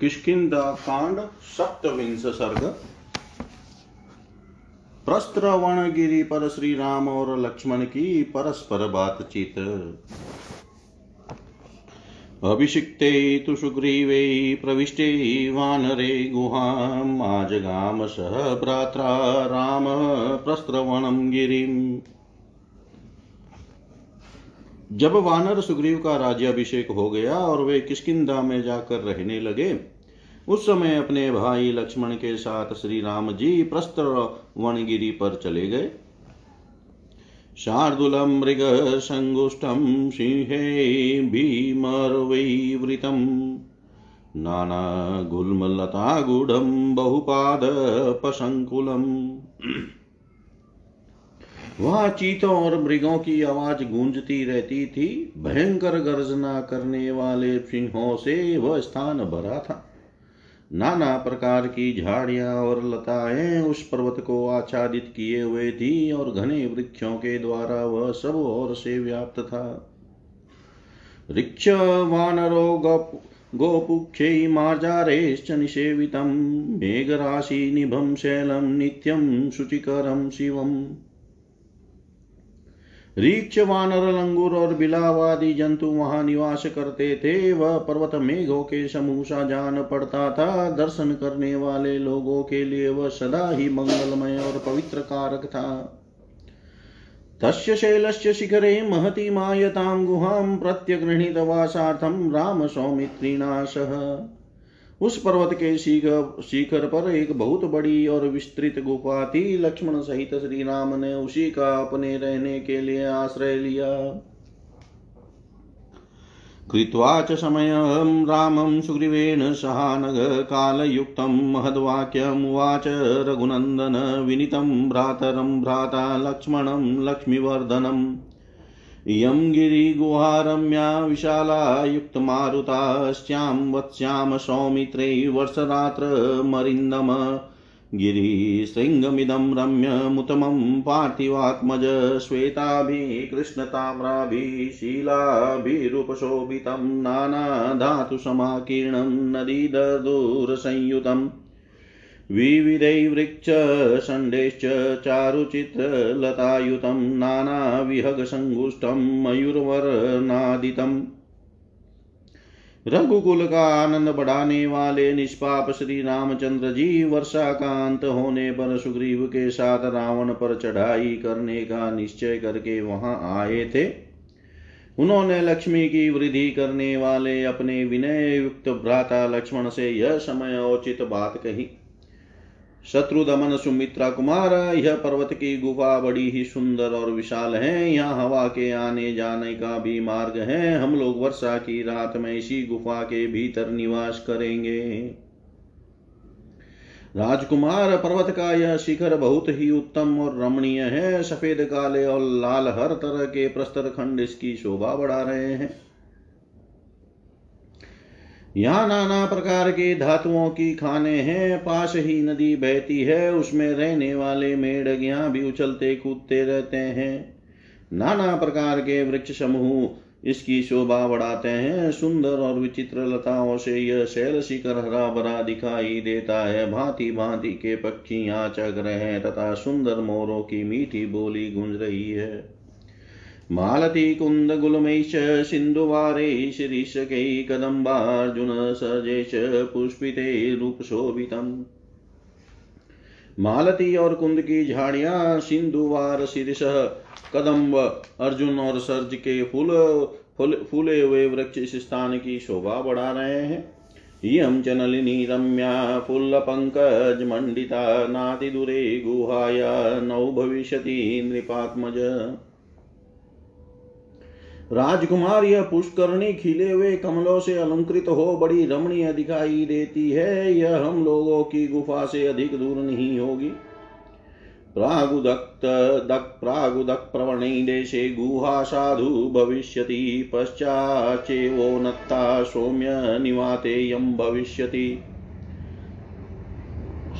किष्किंदा कांड सप्तविंश सर्ग। प्रस्त्रवणगिरी पर श्री राम और लक्ष्मण की परस्पर बातचीत। अभिषिक्ते तु सुग्रीवे, प्रविष्टे वानरे गुहाम् आजगाम सह भ्रात्रा राम प्रस्त्रवणं गिरिम्। जब वानर सुग्रीव का राज्याभिषेक हो गया और वे किष्किंधा में जाकर रहने लगे, उस समय अपने भाई लक्ष्मण के साथ श्री राम जी प्रस्तर वनगिरी पर चले गए। शार्दुल मृग संगुष्टम सिंह शार्दूलं मृगसङ्गुष्ठं सिंहे भीमर्वैवृतं नानागुल्मलतागूढं बहुपादपसङ्कुलम् वहाँ चीतों और मृगों की आवाज़ गूंजती रहती थी। भयंकर गर्जना करने वाले सिंहों से वह स्थान भरा था। नाना प्रकार की झाड़ियाँ और लताएँ उस पर्वत को आच्छादित किए हुए थी और घने वृक्षों के द्वारा वह सब ओर से व्याप्त था। ऋक्ष वानरो गोपुक्षै मार्जारेश्च निषेवितं मेघराशिनिभं शैलं नित्यं शुचिकरं शिवम्। रीक्ष वानर लंगूर और बिलावादी जंतु वहाँ निवास करते थे। वह पर्वत मेघों के समूह सा जान पड़ता था। दर्शन करने वाले लोगों के लिए वह सदा ही मंगलमय और पवित्र कारक था। तस्य शैलस्य शिखरे महति मायतां गुहां प्रत्यगृहीतवासार्थं राम सौमित्रिणा सह उस पर्वत के शिखर शिखर पर एक बहुत बड़ी और विस्तृत गुफा थी। लक्ष्मण सहित श्री राम ने उसी का अपने रहने के लिए आश्रय लिया। कृत्वा च समयं रामं सुग्रीवेण सहानग कालयुक्तं महद्वाक्यमुवाच रघुनन्दन, विनीतं भ्रातरं भ्राता लक्ष्मणं लक्ष्मीवर्धनम्। इयं गिरिगुहारम्या विशाला युक्तमारुताश्चां वत्स्यां सौमित्रे वर्षरात्रमरिन्दम गिरिशृङ्गमिदं रम्यमुतमं पार्थिवात्मज श्वेताभिः कृष्णताम्राभिः शीलाभिरुपशोभितं नानाधातुसमाकीर्णं नदीदर्दूरसंयुतम्। विविधैर्वृक्षषण्डैश्च चारुचित्रलतायुतं नानाविहगसङ्गुष्ठं मयूरवर्णादितम् रघुकुल का आनंद बढ़ाने वाले निष्पाप श्री रामचंद्र जी वर्षा का अंत होने पर सुग्रीव के साथ रावण पर चढ़ाई करने का निश्चय करके वहाँ आए थे। उन्होंने लक्ष्मी की वृद्धि करने वाले अपने विनय युक्त भ्राता लक्ष्मण से यह समय उचित बात कही। शत्रुदमन सुमित्रा कुमार यह पर्वत की गुफा बड़ी ही सुंदर और विशाल है। यहाँ हवा के आने जाने का भी मार्ग है। हम लोग वर्षा की रात में इसी गुफा के भीतर निवास करेंगे। राजकुमार, पर्वत का यह शिखर बहुत ही उत्तम और रमणीय है। सफ़ेद, काले और लाल हर तरह के प्रस्तर खंड इसकी शोभा बढ़ा रहे हैं। यहाँ नाना प्रकार के धातुओं की खाने हैं पास ही नदी बहती है, उसमें रहने वाले मेढक यहाँ भी उछलते कूदते रहते हैं। नाना प्रकार के वृक्ष समूह इसकी शोभा बढ़ाते हैं, सुंदर और विचित्र लताओं से यह शैल शिखर हरा भरा दिखाई देता है। भांति भांति के पक्षी यहाँ चग रहे हैं, तथा सुंदर मोरों की मीठी बोली गूंज रही है। मालती कुन्दगुलमैश्च सिन्धुवारे शिरीषकै कदम्बार्जुन सर्जे च पुष्पिते रूपशोभितम्। मालती और कुंद की झाड़ियाँ सिंधुवार शीर्ष, कदम्ब अर्जुन और सर्ज के फूल फूल, फूले हुए वृक्ष इस स्थान की शोभा बढ़ा रहे हैं। इयं च नलिनी रम्या फुल्लपङ्कजमण्डिता नातिदूरे गुहाया, नौ भविष्यति, नृपात्मज। राजकुमार यह पुष्करणी खिले हुए कमलों से अलंकृत हो बड़ी रमणीय दिखाई देती है। यह हम लोगों की गुफा से अधिक दूर नहीं होगी। प्रागुदक्त दक् प्रागुदक् प्रवणे देशे गुहा साधु भविष्यति पश्चाच्चेवोन्नता सौम्य निवातेयं भविष्यति।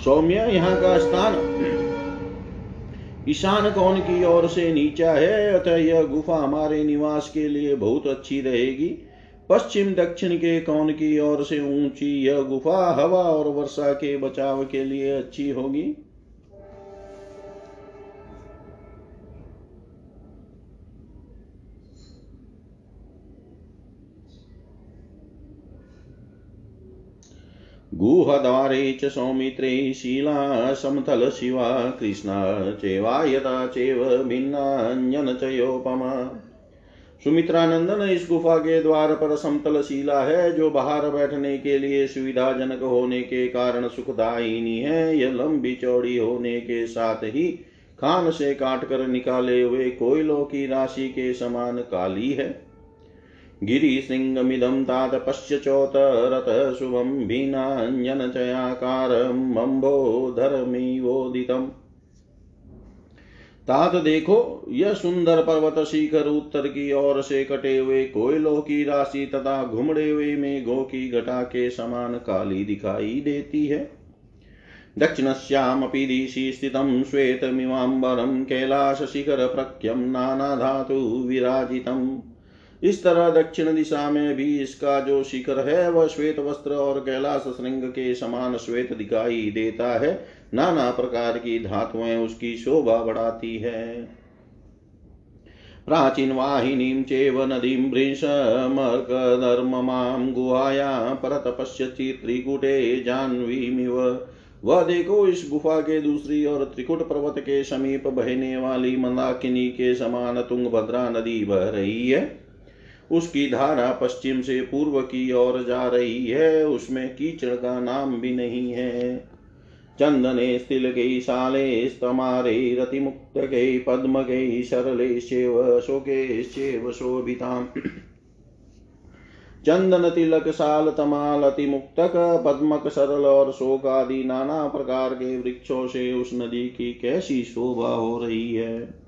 सौम्य यहाँ का स्थान ईशान कौन की ओर से नीचा है, अतः यह गुफा हमारे निवास के लिए बहुत अच्छी रहेगी। पश्चिम दक्षिण के कौन की ओर से ऊँची यह गुफा हवा और वर्षा के बचाव के लिए अच्छी होगी। गुहद्वारे च सौमित्रे शीला समतल शिवा, कृष्णा चेवा यथा चेव भिन्नान्यनचयोपमा सुमित्रानंदन, इस गुफा के द्वार पर समतल शिला है, जो बाहर बैठने के लिए सुविधाजनक होने के कारण सुखदायिनी है। यह लंबी चौड़ी होने के साथ ही खान से काट कर निकाले हुए कोयलों की राशि के समान काली है। गिरिशृङ्गमिदं तात पश्यचोतरत शुभं भिन्नाञ्जनचयाकारम् अम्बोधरमिवोदितम् तात देखो, यह सुंदर पर्वत शिखर उत्तर की ओर से कटे हुए कोयलों की राशि तथा घुमड़े हुए मेघों की घटा के समान काली दिखाई देती है। दक्षिणश्यामी दिशी स्थित श्वेत दक्षिणस्यामपि दिशि स्थितं श्वेतमिवाम्बरं कैलासशिखरप्रख्यं नानाधातु विराजितम् इस तरह दक्षिण दिशा में भी इसका जो शिखर है, वह श्वेत वस्त्र और कैलाश श्रृंग के समान श्वेत दिखाई देता है। नाना प्रकार की धातुएँ उसकी शोभा बढ़ाती है। प्राचीन वाहिनीं चेव नदीं भृशमर्कधर्ममां गुहाया परत पश्यति त्रिकुटे जाह्नवीमिव। वह देखो, इस गुफा के दूसरी और त्रिकुट पर्वत के समीप बहने वाली मंदाकिनी के समान तुंगभद्रा नदी बह रही है। उसकी धारा पश्चिम से पूर्व की ओर जा रही है, उसमें कीचड़ का नाम भी नहीं है। चंदने स्थिलकै शाले स्तमारे रतिमुक्तकै पद्मकै शरलेश्चैव शोकैश्चैव शोभिताम् चंदन तिलक, साल तमाल अति मुक्तक पद्मक, सरल और शोक आदि नाना प्रकार के वृक्षों से उस नदी की कैसी शोभा हो रही है।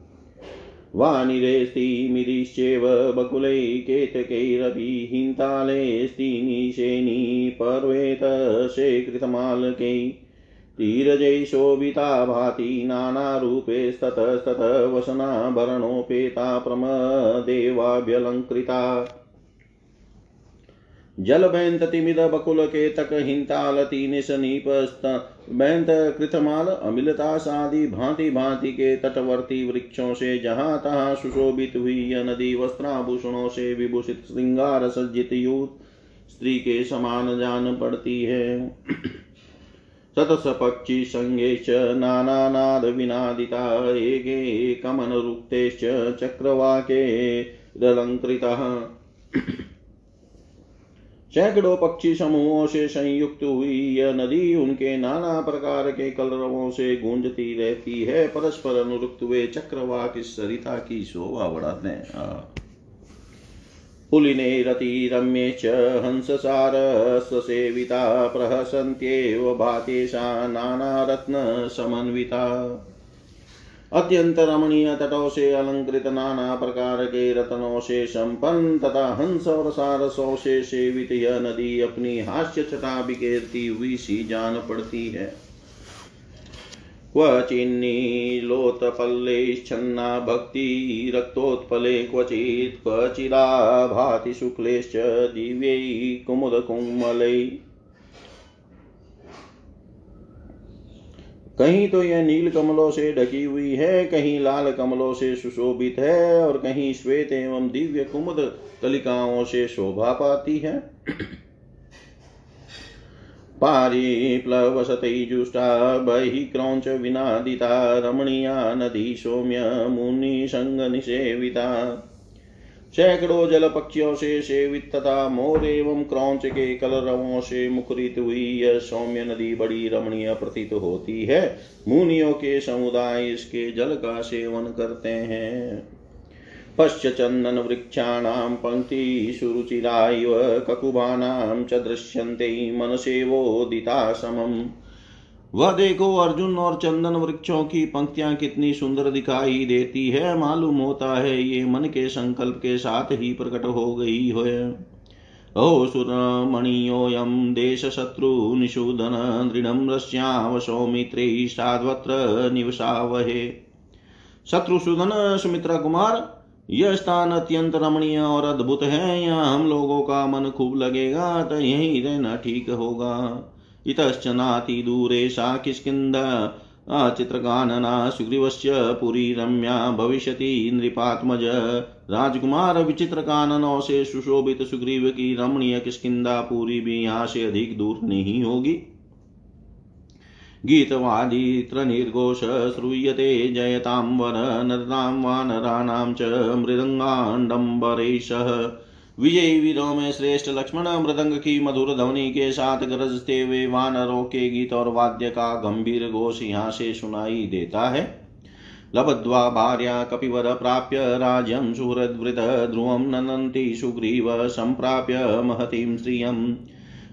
वानिरेस्तिमिरिश्चेव बकुलैकेतकैरपि हिन्तालेस्तिनिशेनी पर्वेतशे कृतमालकै तीरजैशोभिता भाति नानारूपेस्ततस्तत वसनाभरणोपेता प्रमदेवाभ्यलङ्कृता जल बैंत तिमिद बकुल के तक हिंताल तीन सनीप बैंत कृतमाल अमिलता सादि भांति भांति के तटवर्ती वृक्षों से जहाँ तहां सुशोभित हुई यह नदी वस्त्राभूषणों से विभूषित श्रृंगार सज्जित यूत स्त्री के समान जान पड़ती है। सतस पक्षी संगेश नानानाद विनादिता एके कमन रुक्तेश्च चक्रवाके रलङ्कृतः सैकड़ों पक्षी समूहों से संयुक्त हुई। यह नदी उनके नाना प्रकार के कलरवों से गूंजती रहती है। परस्पर अनुरुक्त हुए चक्रवाक इस सरिता की शोभा बढ़ाते हैं। पुलिने रतिरम्ये च हंससारस्वसेविता प्रहसन्त्येव भातेशा नानारत्नसमन्विता अत्यंत रमणीय तटों से अलंकृत नाना प्रकार के रत्नों से संपन्न तथा हंस और सारसों से सेवित यह नदी अपनी हास्य छटा बिखेरती हुई सी जान पड़ती है क्वचिन्नीलोत्पल्लेश्छन्ना भक्ति रक्तोत्पले क्वचित् क्वचिदा भाति शुक्लेश्च दिव्यै कुमुदकुम्मलै कहीं तो यह नील कमलों से ढकी हुई है, कहीं लाल कमलों से सुशोभित है, और कहीं श्वेत एवं दिव्य कुमुद कलिकाओं से शोभा पाती है। पारिप्लवशतैजुष्टा बहिः क्रौञ्च विनादिता, रमणीया नदी सौम्य मुनि संग मुनिसङ्गनिसेविता सैकड़ों जल पक्षियों से सेवित तथा मोर एवं क्रौच के कलरवों से मुखरित हुई यह सौम्य नदी बड़ी रमणीय प्रतीत होती है। मुनियों के समुदाय इसके जल का सेवन करते हैं। पश्य चंदन वृक्षाणां पङ्क्तिषुरुचिरायव ककुभानां च दृश्यन्ते मनसेवोदिता समम्। वह देखो अर्जुन और चंदन वृक्षों की पंक्तियाँ कितनी सुंदर दिखाई देती है, मालूम होता है ये मन के संकल्प के साथ ही प्रकट हो गई है। ओ सुरमणीयोऽयं देशशत्रुनिषूदन दृढं रश्याव सौमित्रे साध्वत्र निवसावहे। शत्रुसूदन सुमित्रा कुमार, यह स्थान अत्यंत रमणीय और अद्भुत है। यहाँ हम लोगों का मन खूब लगेगा तो यहीं रहना ठीक होगा। इतश्च दूरे सा किष्किन्द चित्रगानना सुग्रीवस्य पुरी रम्या भविष्यति नृपात्मज। राजकुमार विचित्र काननों से सुशोभित सुग्रीव की रमणीय किष्किंदा पूरी भी यहाँ से अधिक दूर नहीं होगी। गीतवादित्रनिर्घोष श्रूयते जयतां वर नरतां वानराणां च मृदङ्गाण्डम्बरेशः। विजयी वीरों में श्रेष्ठ लक्ष्मण मृदंग की मधुर ध्वनि के साथ गरजते हुए वानरों के गीत और वाद्य का गंभीर घोष यहाँ से सुनाई देता है। लब्ध्वा भार्या कपिवर प्राप्य राज्यं सुहृद्वृत ध्रुवं ननन्ति सुग्रीव सम्प्राप्य महतीं श्रियम्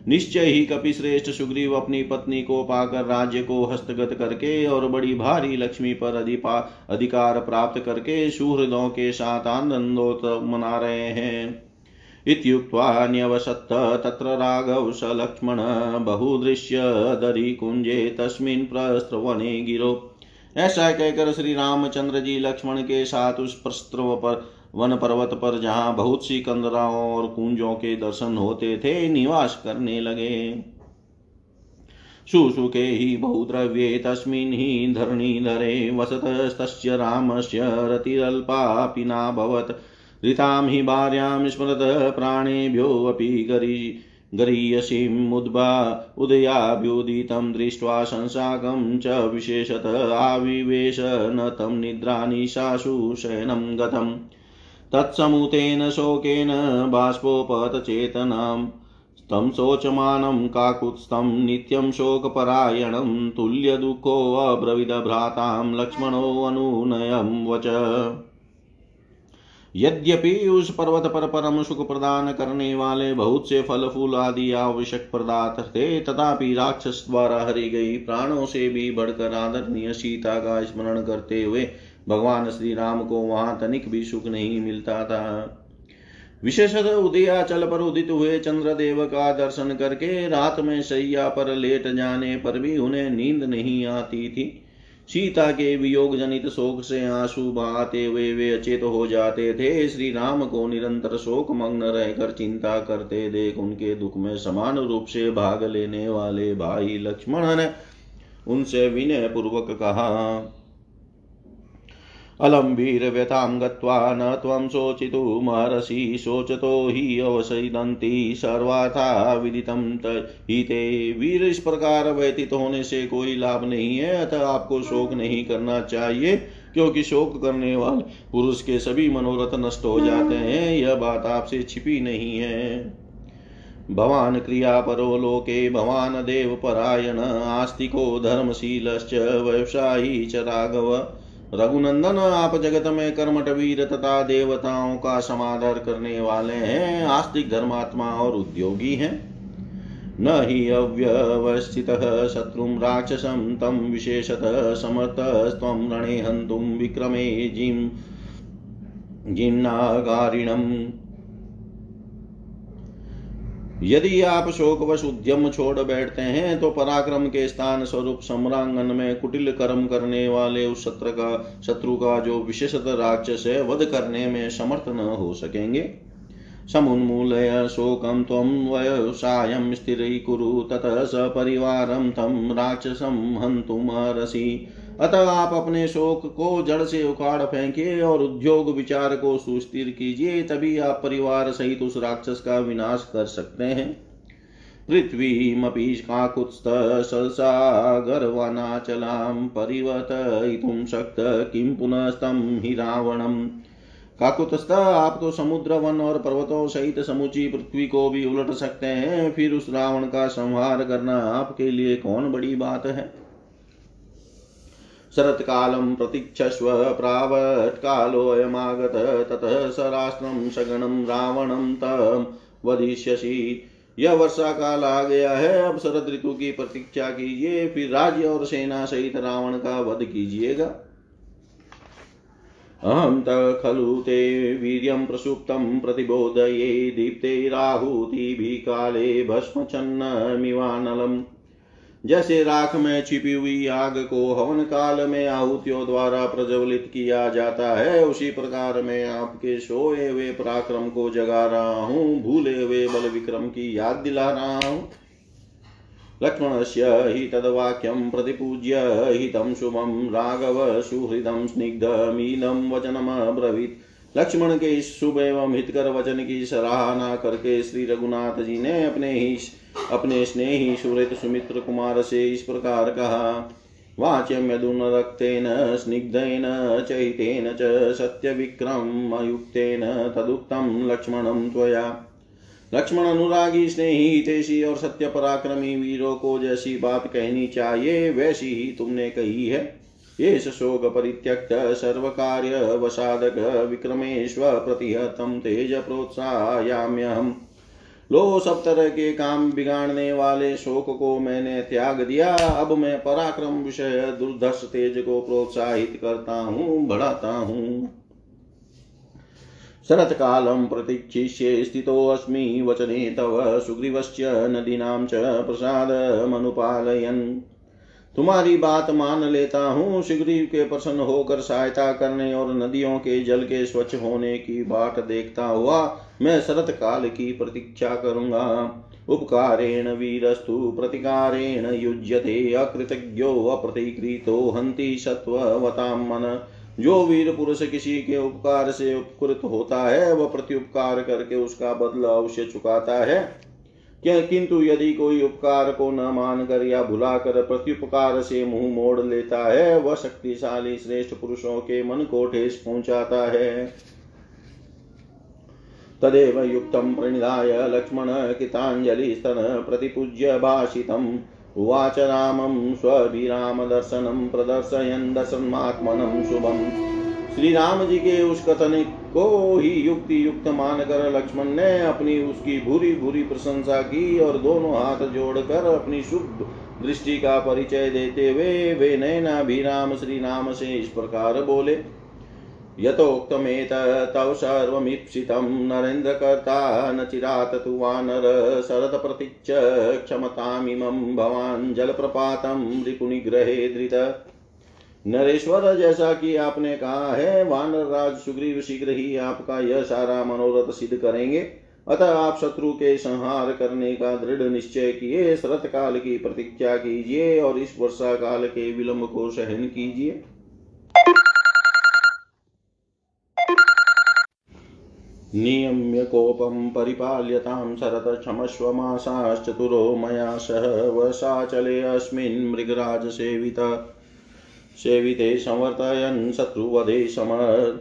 निश्चय ही कपि श्रेष्ठ सुग्रीव अपनी पत्नी को पाकर राज्य को हस्तगत करके और बड़ी भारी लक्ष्मी पर अधिकार प्राप्त करके सुहृदों के साथ आनंदोत मना रहे हैं। इत्युक्त्वा न्यवसत्त तत्र राघव स लक्ष्मण बहुदृश्य दरिकुञ्जे तस्मिन् प्रस्त्रवने गिरो। ऐसा कहकर श्री रामचंद्र जी लक्ष्मण के साथ उस प्रस्त्रव पर वन पर्वत पर, जहाँ बहुत सी कंदराओं और कुंजों के दर्शन होते थे, निवास करने लगे। शुशुके हि बहुद्रव्ये तस्मिन् हि धरणीधरे वसतस्तस्य रामस्य रतिरल्पापि नाभवत्। ऋतां हि भार्यां स्मरत प्राणेभ्योऽपि गरी गरीयसीमुद्भा उदयाभ्युदितं दृष्ट्वा संसाकं च विशेषत आविवेश न तं निद्रानिशासु शयनं गतम् तत्समुतेन शोकेन बाष्पोपतचेतनां तं शोचमानं काकुत्स्थं नित्यं शोकपरायणं तुल्यदुःखोऽब्रविदभ्रातां लक्ष्मणोऽनुनयं वच। यद्यपि उस पर्वत पर परम सुख प्रदान करने वाले बहुत से फल, फूल आदि आवश्यक पदार्थ थे, तथापि राक्षस द्वारा हरी गई प्राणों से भी बढ़कर आदरणीय सीता का स्मरण करते हुए भगवान श्री राम को वहाँ तनिक भी सुख नहीं मिलता था। विशेषतः उदयाचल पर उदित हुए चंद्रदेव का दर्शन करके रात में सैया पर लेट जाने पर भी उन्हें नींद नहीं आती थी। सीता के वियोग जनित शोक से आँसू बहाते हुए वे अचेत हो जाते थे। श्री राम को निरंतर शोक मग्न रहकर चिंता करते देख उनके दुख में समान रूप से भाग लेने वाले भाई लक्ष्मण ने उनसे विनय पूर्वक कहा अलं वीरव्यथां गत्वा न त्वं शोचितुमर्हसि शोचतो हि अवसैदन्ति सर्वाथा विदितं हि ते वीर इस प्रकार व्यतीत होने से कोई लाभ नहीं है अतः आपको शोक नहीं करना चाहिए क्योंकि शोक करने वाले पुरुष के सभी मनोरथ नष्ट हो जाते हैं यह बात आपसे छिपी नहीं है। भवान क्रिया परो लोके भवान देव परायण आस्तिको धर्मशीलश्च व्यवसायी च राघव। रघुनंदन आप जगत में कर्मठ वीर तथा देवताओं का समाधर करने वाले हैं, आस्तिक धर्मात्मा और उद्योगी हैं। न हि अव्यवस्थितः शत्रुं, राक्षसं, तं विशेषतः समर्थस्त्वं रणे हन्तुं विक्रमे जिं जिन्नागारिणम्। यदि आप शोकवश उद्यम छोड़ बैठते हैं तो पराक्रम के स्थान स्वरूप सम्रांगन में कुटिल कर्म करने वाले उस शत्रु का शत्रु का जो विशेषतः राक्षस है, वध करने में समर्थ न हो सकेंगे। समुन्मूल समुन्मूलय शोकं त्वं व्यवसायं स्थिरीकुरु ततः सपरिवारं तं राक्षसं हन्तुमर्हसि अतः आप अपने शोक को जड़ से उखाड़ फेंके और उद्योग विचार को सुस्थिर कीजिए, तभी आप परिवार सहित उस राक्षस का विनाश कर सकते हैं। पृथ्वीमपि काकुत्स्थससागरवनाचलां परिवर्तयितुं शक्त किं पुनस्तं हि रावणम्। काकुतस्थ, आप तो समुद्र, वन और पर्वतों सहित समूची पृथ्वी को भी उलट सकते हैं, फिर उस रावण का संहार करना आपके लिए कौन बड़ी बात है? शरत्कालं प्रतीक्षस्व प्रावट्कालोऽयमागत ततः स राष्ट्रं सगणं रावणं तं वधिष्यसि यह वर्षा काल आ गया है, अब शरद ऋतु की प्रतीक्षा कीजिए, फिर राज्य और सेना सहित रावण का वध कीजिएगा। अहं त खलु ते वीर्यं प्रसुप्तं प्रतिबोधये, दीप्ते राहुतिभिः काले भस्मच्छन्नमिवानलम् जैसे राख में छिपी हुई आग को हवन काल में आहुतियों द्वारा प्रज्वलित किया जाता है, उसी प्रकार मैं आपके सोए हुए पराक्रम को जगा रहा हूँ, भूले हुए बल विक्रम की याद दिला रहा हूँ। लक्ष्मणस्य हि तद्वाक्यं प्रतिपूज्य हितं शुभं राघव सुहृदं स्निग्धमीनं वचनमब्रवीत् लक्ष्मण के इस शुभ एवं हितकर वचन की सराहना करके श्री रघुनाथ जी ने अपने ही अपने स्नेही सुरत सुमित्र कुमार से इस प्रकार कहा वाच्यम यदुनरक्तेन स्निग्धेन, चैतेन च सत्यविक्रमयुक्तेन तदुक्तं लक्ष्मणं त्वया। लक्ष्मण अनुरागी स्नेही हितेशी और सत्य पराक्रमी वीरों को जैसी बात कहनी चाहिए, वैसी ही तुमने कही है। ये शोक परित्यक्त सर्व कार्य वसाधक विक्रमेश्वर प्रतिहतम, तेज प्रोत्साहयाम्यहम। लो सब तरह के काम बिगाड़ने वाले शोक को मैंने त्याग दिया। अब मैं पराक्रम विषय दुर्धर्ष तेज को प्रोत्साहित करता हूँ, बढ़ाता हूँ। कालम प्रतीक्षिष्य स्थितोऽस्मि वचने तव सुग्रीवश्च नदीनां च प्रसाद प्रसादमनुपालयन्। तुम्हारी बात मान लेता हूँ। सुग्रीव के प्रसन्न होकर सहायता करने और नदियों के जल के स्वच्छ होने की बाट देखता हुआ मैं शरत काल की प्रतीक्षा करूँगा। उपकारेण वीरस्तु, प्रतिकारेण युज्यते, अकृतज्ञो अप्रतिकृतो, हन्ति सत्ववतां मन जो वीर पुरुष किसी के उपकार से उपकृत होता है, वह प्रत्युपकार करके उसका बदला अवश्य चुकाता है। क्या किंतु यदि कोई उपकार को न मानकर या भुलाकर प्रत्युपकार से मुँह मोड़ लेता है, वह शक्तिशाली श्रेष्ठ पुरुषों के मन को ठेस पहुंचाता है। तदेव युक्तं प्रणिधाय लक्ष्मण कृताञ्जलिस्तन प्रतिपूज्य भाषितम्। उवाच रामं स्वभिरामदर्शनं प्रदर्शयन् दर्शन्मात्मनं शुभम्। श्री राम जी के उस कथन को ही युक्ति युक्त मानकर लक्ष्मण ने अपनी उसकी भूरी भूरी प्रशंसा की और दोनों हाथ जोड़कर अपनी शुभ दृष्टि का परिचय देते हुए वे वे नैना भी राम श्री राम से इस प्रकार बोले यथोक्तमेतौ सर्वमीप्सितं नरेन्द्रकर्ता न चिरात् तु वानर शरदप्रतीच्च क्षमतामिमं भवान् जलप्रपातं रिपुनिग्रहे धृत। नरेश्वर, जैसा कि आपने कहा है, वानर राज सुग्रीव शीघ्र ही आपका यह सारा मनोरथ सिद्ध करेंगे। अतः आप शत्रु के संहार करने का दृढ़ निश्चय किए शरत काल की प्रतीक्षा कीजिए और इस वर्षा काल के विलंब को सहन कीजिए। नियम्य कोपं परिपाल्यतां शरतक्षमस्व मासाश्चतुरो मया सह वशाचले अस्मिन् मृगराजसेवित। सेविते संवर्तयन् शत्रुवधे समर्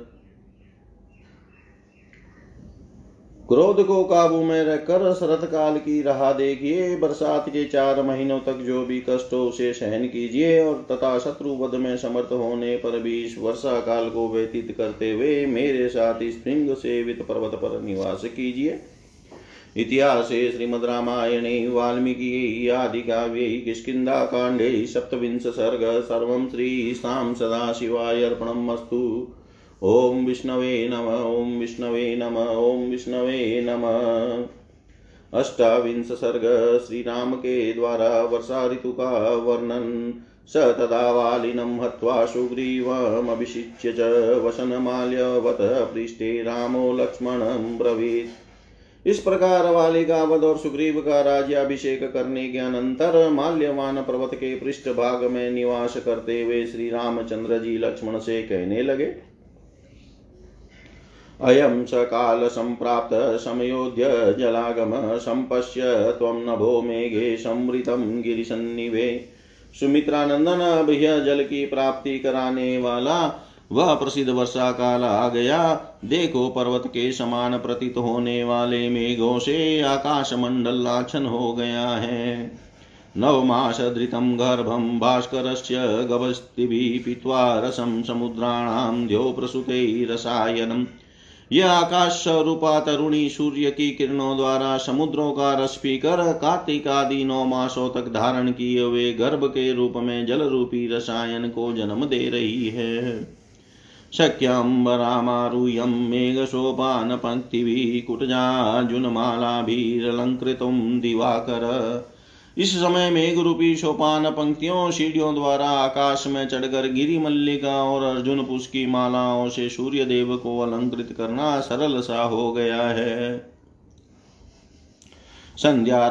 क्रोध को काबू में रखकर शरत काल की राह देखिए, बरसात के चार महीनों तक जो भी कष्ट हो उसे सहन कीजिए और तथा शत्रु वध में समर्थ होने पर भी इस वर्षा काल को व्यतीत करते हुए मेरे साथ स्प्रिंग सेवित पर्वत पर निवास कीजिए। इतिहास श्रीमद् रामायणे वाल्मीकि आदिकाव्ये किष्किन्धाकाण्डे सप्तविंश सर्ग सर्वं श्रीशां सदाशिवाय अर्पणमस्तु। ॐ विष्णवे नम, ॐ विष्णवे नम, ॐ विष्णवे नम। अष्टाविंश सर्ग श्री राम के द्वारा वर्षा ऋतु का वर्णन। स तदा वालिनं हत्वा सुग्रीवमभिषिच्य च वसनमाल्यवत पृष्ठे रामो लक्ष्मणं ब्रवीत्। इस प्रकार वाली का वध और सुग्रीव का राज्याभिषेक करने के अनंतर माल्यवान पर्वत के पृष्ठ भाग में निवास करते हुए श्री रामचंद्र जी लक्ष्मण से कहने लगे, अयं सकालसम्प्राप्त समयोध्य जलागम सम्पश्य त्वं नभो मेघे संवृतं गिरिसन्निभे सुमित्रानंदन भैया जल की प्राप्ति कराने वाला वह प्रसिद्ध वर्षा काल आ गया। देखो पर्वत के समान प्रतीत होने वाले मेघों से आकाश मंडल लाछन हो गया है। नवमास धृतं गर्भं भास्करस्य गभस्तिभिः पीत्वा रसं समुद्राणां द्यो प्रसुतैरसायनम् यह आकाश स्वरूपा तरुणी सूर्य की किरणों द्वारा समुद्रों का रस पीकर कार्तिक आदि नौ मासों तक धारण किए हुए गर्भ के रूप में जल रूपी रसायन को जन्म दे रही है। शक्यम्बरामारुह्यं मेघशोभानपङ्क्तिभिः कुटजार्जुनमालाभिरलङ्कृतं दिवाकर। इस समय मेघ रूपी सोपान पंक्तियों सीढ़ियों द्वारा आकाश में चढ़कर गिरी मल्लिका और अर्जुन पुष की मालाओं से सूर्य देव को अलंकृत करना सरल सा हो गया है। संध्या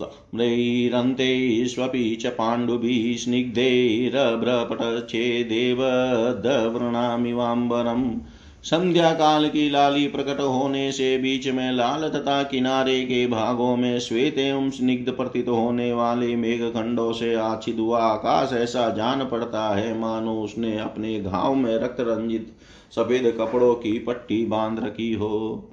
रागोतितैतस्त्रैरन्तेष्वपि च पाण्डुभिः स्निग्धैरभ्रपटच्छेदेव दवृणामिवाम्बरम् संध्या काल की लाली प्रकट होने से बीच में लाल तथा किनारे के भागों में श्वेत एवं स्निग्ध प्रतीत होने वाले मेघ खंडों से आच्छिद हुआ आकाश ऐसा जान पड़ता है, मानो उसने अपने घाव में रक्त रंजित सफ़ेद कपड़ों की पट्टी बाँध रखी हो।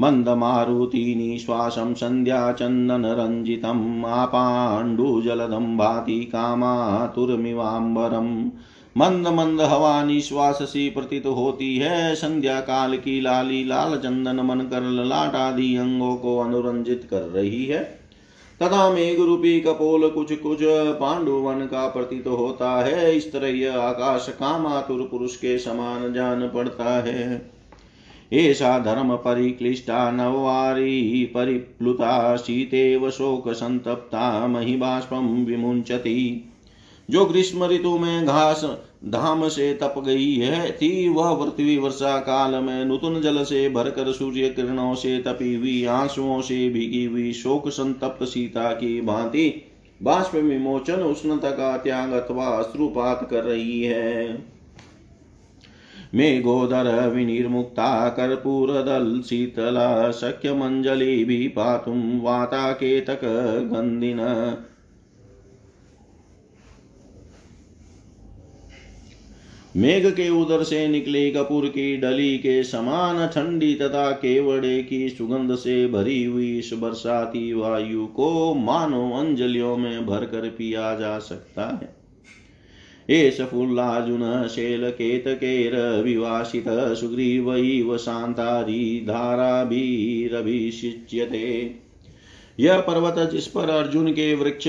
मन्दमारुतिनिश्वासं सन्ध्याचन्दनरञ्जितम् आपाण्डुजलदं भाति कामातुरमिवाम्बरम् मंद मंद हवा निश्वास सी प्रतीत होती है। संध्या काल की लाली लाल चंदन मन कर ललाट आदि अंगों को अनुरंजित कर रही है। तथा मेघ रूपी कपोल कुछ कुछ पांडुवन का प्रतीत होता है। इस तरह यह आकाश कामातुर पुरुष के समान जान पड़ता है। एषा धर्मपरिक्लिष्टा नववारी परिप्लुता शीतेव शोकसन्तप्ता महिबाष्पं विमुञ्चति। जो ग्रीष्म ऋतु में घास धाम से तप गई है थी वह पृथ्वी वर्षा काल में नूतन जल से भरकर सूर्य किरणों से तपी हुई, आंसुओं से भीगी हुई शोक संतप्त सीता की भांति बाष्प विमोचन उष्णता का त्याग अथवा अश्रुपात कर रही है। मेघोदर विनिर्मुक्ता कर्पूरदल शीतला भी पातुं वाताकेतक गन्धिन। मेघ के उदर से निकले कपूर की डली के समान ठंडी तथा केवड़े की सुगंध से भरी हुई इस बरसाती वायु को मानो अंजलियों में भर कर पिया जा सकता है। एष फुल्लार्जुन शैलकेतकेरविवासितः सुग्रीवैव शान्तारी धाराभिरभिषिच्यते। यह पर्वत जिस पर अर्जुन के वृक्ष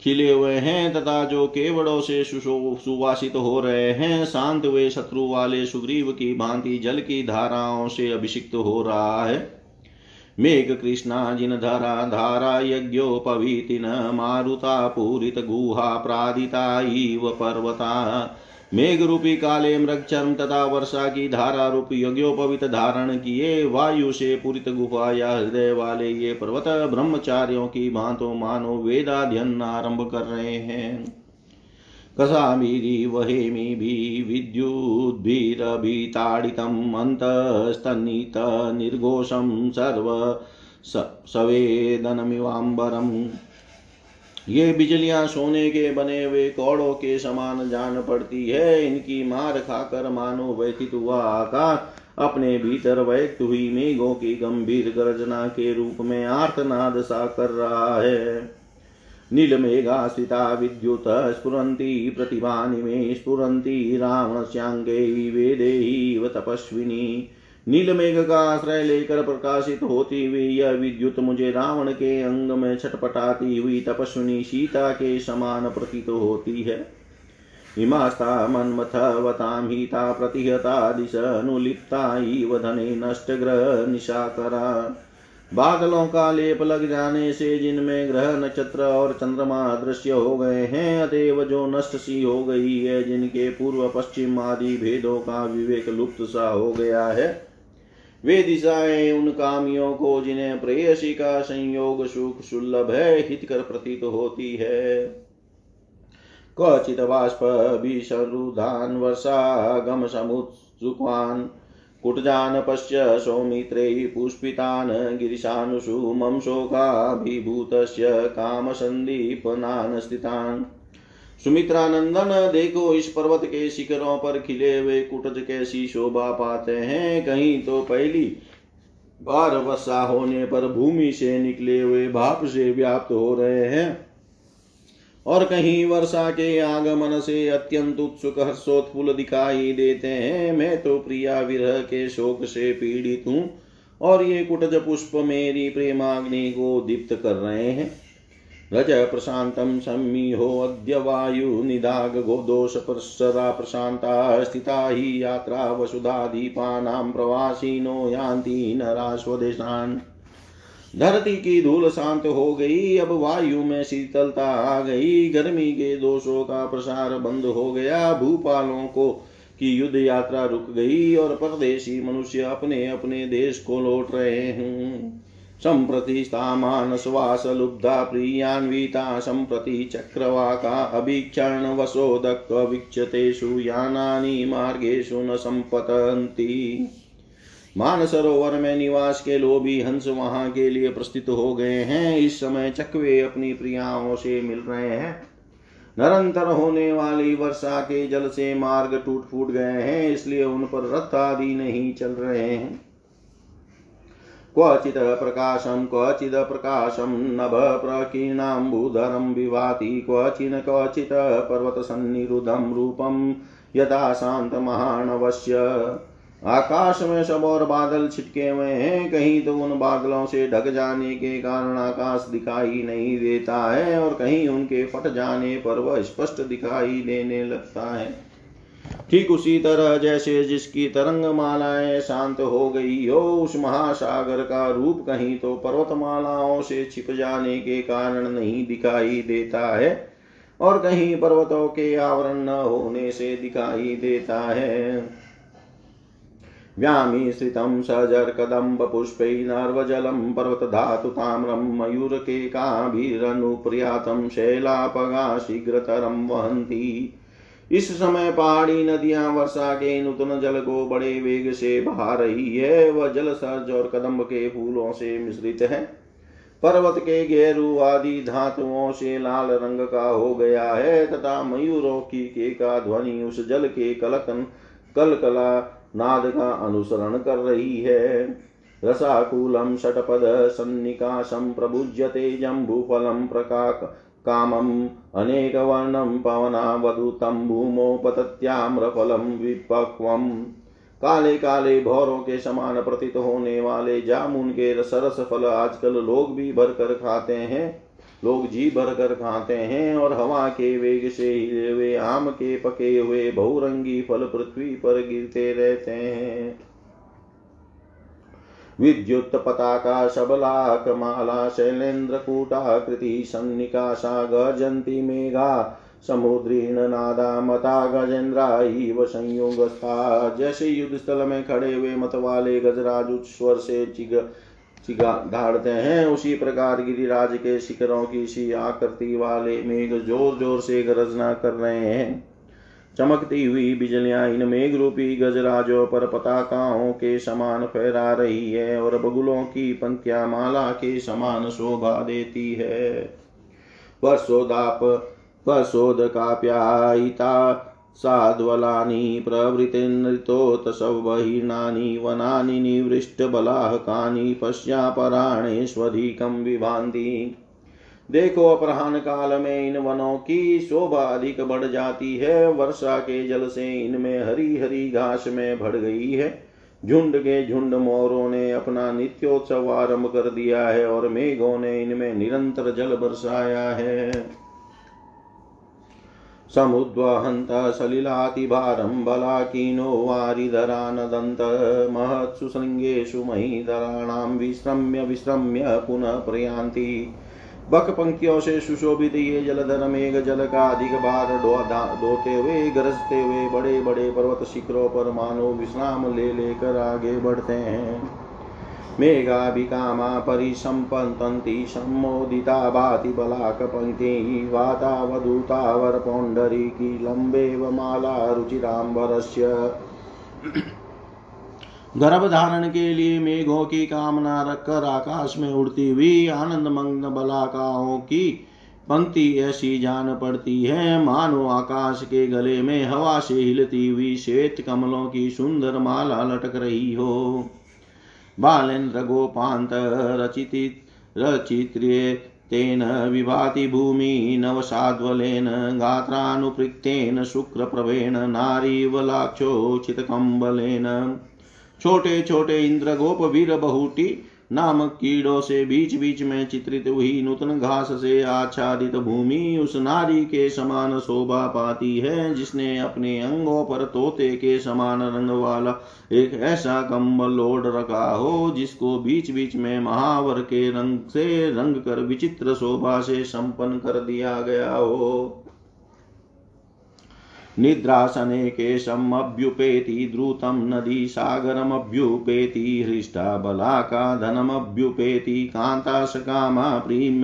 खिले हुए हैं तथा जो केवड़ों से सुवासित हो रहे हैं, शांत हुए शत्रु वाले सुग्रीव की भांति जल की धाराओं से अभिषिक्त हो रहा है। मेघ कृष्णा जिन धरा धारा यज्ञोपवीतिन मारुता पूरित गुहा प्रादिता इव पर्वता मेघ रूपी काले मृग चर्म तथा वर्षा की धारा रूप यज्ञोपवित धारण किए। वायु से पूरित गुफा या हृदय वाले ये पर्वत ब्रह्मचार्यों की भांतो मानो वेदाध्यन आरंभ कर रहे हैं। कसामीरी वहेमीभिः विद्युद्भिरभिताडितम् अन्तस्तन्नित निर्घोषं सर्व सवेदनमिवाम्बरम्। ये बिजलियाँ सोने के बने हुए कौड़ों के समान जान पड़ती है, इनकी मार खाकर मानो व्यथित हुआ आकाश अपने भीतर व्यक्त हुई मेघों की गंभीर गर्जना के रूप में आर्तनाद सा कर रहा है। नीलमेघाश्रिता विद्युत स्फुरन्ति प्रतिभानि मे स्फुरन्ति रावणस्याङ्गे वेदेव तपस्विनी। नीलमेघ का आश्रय लेकर प्रकाशित होती हुई यह विद्युत मुझे रावण के अंग में छटपटाती हुई तपस्विनी सीता के समान प्रतीत होती है। हिमास्ता मन्मथवतां हिता प्रतिहता दिशनुलिप्ता इव धने नष्टग्रह निशाकरा। बादलों का लेप लग जाने से जिनमें ग्रह नक्षत्र और चंद्रमा दृश्य हो गए हैं, अतएव जो नष्ट सी हो गई है, जिनके पूर्व पश्चिम आदि भेदों का विवेक लुप्त सा हो गया है, वे दिशाएँ उन कामियों को जिन्हें प्रेयसी का संयोग सुख सुलभ है, हितकर प्रतीत होती है। क्वचित बाष्प भीषरुधान वर्षागम समुत्सुकान् कुटजान पश्य सौमित्रे पुष्पितान् गिरिशानुषु मम शोकाभिभूतस्य कामसन्दीपनान् स्थितान् सुमित्रानंदन देखो इस पर्वत के शिखरों पर खिले हुए कुटज कैसी शोभा पाते हैं। कहीं तो पहली बार वर्षा होने पर भूमि से निकले हुए भाप से व्याप्त हो रहे हैं। और कहीं वर्षा के आगमन से अत्यंत उत्सुक हर्षोत्फुल दिखाई देते हैं। मैं तो प्रिया विरह के शोक से पीड़ित हूँ और ये कुटज पुष्प मेरी प्रेमाग्नि को दीप्त कर रहे हैं। रज प्रशान्तं संमिहोऽद्य वायुनिदागगोदोषप्रसरा प्रशान्ता स्थिता हि यात्रा वसुधा वसुधादीपानां प्रवासिनो यान्ति नरा स्वदेशान्। धरती की धूल शांत हो गई, अब वायु में शीतलता आ गई। गर्मी के दोषों का प्रसार बंद हो गया। भूपालों को की युद्ध यात्रा रुक गई और परदेशी मनुष्य अपने अपने देश को लौट रहे हैं। सम्प्रति लुब्धा प्रियान्विता सम्प्रति चक्रवाका अभीक्षण वशोदक्वीक्षतेषु यानानि मार्गेषु न सम्पतन्ति मानसरोवर में निवास के लोभी हंस वहाँ के लिए प्रस्तुत हो गए हैं। इस समय चकवे अपनी प्रियाओं से मिल रहे हैं। निरंतर होने वाली वर्षा के जल से मार्ग टूट फूट गए हैं, इसलिए उन पर रथ आदि नहीं चल रहे हैं। क्वचित् प्रकाशं क्वचिद प्रकाशं, नभ प्रकीर्णाम्बुधरं क्वचिन् क्वचित् पर्वतसन्निरुद्धं रूपं यथा शान्तमहानवस्य आकाश में सब और बादल छिटके हुए हैं, कहीं तो उन बादलों से ढक जाने के कारण आकाश दिखाई नहीं देता है और कहीं उनके फट जाने पर वह स्पष्ट दिखाई देने लगता है। ठीक उसी तरह जैसे जिसकी तरंग मालाएँ शांत हो गई हो, उस महासागर का रूप कहीं तो पर्वतमालाओं से छिप जाने के कारण नहीं दिखाई देता है और कहीं पर्वतों के आवरण न होने से दिखाई देता है। व्यामिश्रितं सजर्कदम्बपुष्पैर्नर्वजलं पर्वतधातुताम्रं मयूरकेकाभिरनुप्रियातं शैलापगा शीघ्रतरं वहन्ति। इस समय पहाड़ी नदियाँ, वर्षा के नूतन जल को बड़े वेग से बहा रही है। वह जल सर्ज और कदम्ब के फूलों से मिश्रित है। पर्वत के गेरु आदि धातुओं से लाल रंग का हो गया है तथा मयूरों की के का ध्वनि उस जल के कलकन कलकला नाद का अनुसरण कर रही है। रसाकूलं षटपद सन्निकाशं प्रभुज्यते जम्बूफलं प्रकाक कामम् अनेकवर्णं पवनावधूतं भूमौ पतत्याम्रफलं विपक्वम् काले काले भौरों के समान प्रतीत होने वाले जामुन के सरस फल आजकल लोग भी भर कर खाते हैं। लोग जी भर कर खाते हैं और हवा के वेग से हिले हुए आम के पके हुए बहुरंगी फल पृथ्वी पर गिरते रहते हैं। विद्युत पताका शबलाकमाला शैलेन्द्रकूटाकृति सन्निकाशा गर्जन्ति मेघा समुद्रीण नादा मता गजेन्द्रा इव संयुगस्था, जैसे युद्ध स्थल में खड़े हुए मत वाले गजराज उच्च स्वर से चिगा धाड़ते हैं। उसी प्रकार गिरिराज के शिखरों की सी आकृति वाले मेघ ज़ोर ज़ोर से गरजना कर रहे हैं। चमकती हुई बिजलियाँ इन मेघ रूपी गजराजों पर पताकाओं के समान फहरा रही है और बगुलों की पंक्तियाँ माला के समान शोभा देती है। वर्षोदाप वर्षोदकाप्यायिता साध्वलानि प्रवृतिनृतोत्सवहीनानि वनानि निवृष्टबलाहकानि पश्यापराणेष्वधिकं विभान्ति। देखो अपराहन काल में इन वनों की शोभा अधिक बढ़ जाती है, वर्षा के जल से इनमें हरी हरी घास में भर गई है। झुंड के झुंड मोरों ने अपना नित्योत्सव आरंभ कर दिया है और मेघों ने इनमें निरंतर जल बरसाया है। समुद्वहन्त सलिलातिभारं बलाकीनो वारिधरानदन्त महत्सु शृङ्गेषु महीधराणां विश्रम्य विश्रम्य पुनः प्रयान्ति। बक पंक्तियों से सुशोभित ये जलधर मेघ जल का अधिक बार धोते हुए गरजते हुए बड़े बड़े पर्वत शिखरों पर मानो विश्राम ले लेकर आगे बढ़ते हैं। मेघाभिकामा परिसम्पतन्ति सम्मोदिता भाति बलाकपङ्क्तिः वातावधूतावरपौण्डरीकी लम्बेव माला रुचिराम्बरस्य गर्भ धारण के लिए मेघों की कामना रखकर आकाश में उड़ती हुई आनंद मग्न बलाकाओं की पंक्ति ऐसी जान पड़ती है। मानो आकाश के गले में हवा से हिलती हुई श्वेत कमलों की सुंदर माला लटक रही हो। बालेन्द्र गोपान्त रचित्र्ये तेन विभाति भूमि नवसाद्वलेन गात्रानुपृक्तेन शुक्रप्रभेण नारीवलाक्षोचितकम्बलेन। छोटे छोटे इंद्र गोप वीर बहुटी नामक कीड़ों से बीच बीच में चित्रित हुई नूतन घास से आच्छादित भूमि उस नारी के समान शोभा पाती है, जिसने अपने अंगों पर तोते के समान रंग वाला एक ऐसा कंबल ओढ़ रखा हो, जिसको बीच बीच में महावर के रंग से रंग कर विचित्र शोभा से संपन्न कर दिया गया हो। निद्रासने केशमभ्युपेति द्रुतं नदी सागरमभ्युपेति हृष्टा बलाका धनमभ्युपेति कान्ताशकामा प्रियं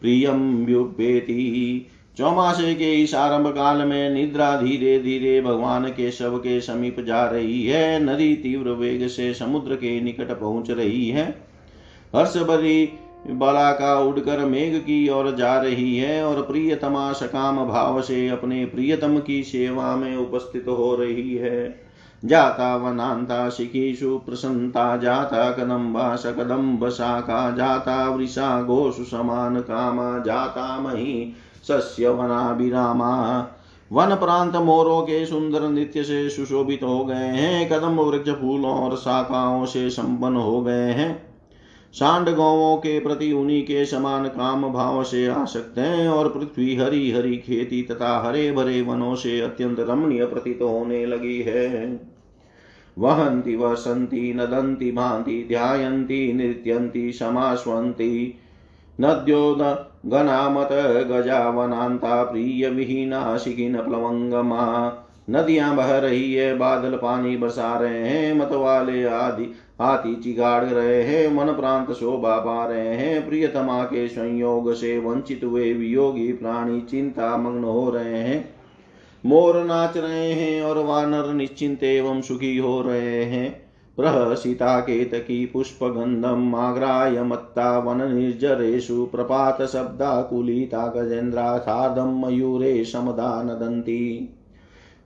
प्रियम्भ्युपेति। चौमासे के इस आरंभ काल में निद्रा धीरे धीरे भगवान के शव के समीप जा रही है। नदी तीव्र वेग से समुद्र के निकट पहुँच रही है। हर्ष भरी बला का उड़कर मेघ की ओर जा रही है और प्रियतमा सकाम भाव से अपने प्रियतम की सेवा में उपस्थित हो रही है। जाता वनाता शिखीषु प्रसन्ता जाता कदम्बा सकदम्ब शाखा, जाता वृषा घोषु समान कामा, जाता मही सस्य वनाभिरामा। वन प्रांत मोरों के सुंदर नृत्य से सुशोभित हो गए हैं कदम वृक्ष फूलों और शाखाओं से संपन्न हो गए हैं। सांड गौवों के प्रति उन्हीं के समान काम भाव से आसक्त हैं और पृथ्वी हरी हरी खेती तथा हरे भरे वनों से अत्यंत रमणीय प्रतीत होने लगी है। वहंती वसंती, नदंती भांति ध्यायन्ति नृत्यन्ति समास्वन्ति नद्यो गनामत गजा वनांता प्रिय विहीना शिखिन प्लवंगमा, नदियाँ बह रही है, बादल पानी बरसा रहे हैं मत वाले आदि। हाथी चिगाड़ रहे हैं, मन प्रांत शोभा पा रहे हैं, प्रियतमा के संयोग से वंचित हुए वियोगी प्राणी चिंता मग्न हो रहे हैं। मोर नाच रहे हैं और वानर निश्चिंत एवं सुखी हो रहे हैं। प्रहसिता केतकी पुष्पगन्धम् आग्राय मत्ता वननिर्जरेषु प्रपात शब्दाकुलिता गजेन्द्रा सार्धं मयूरे नदन्ति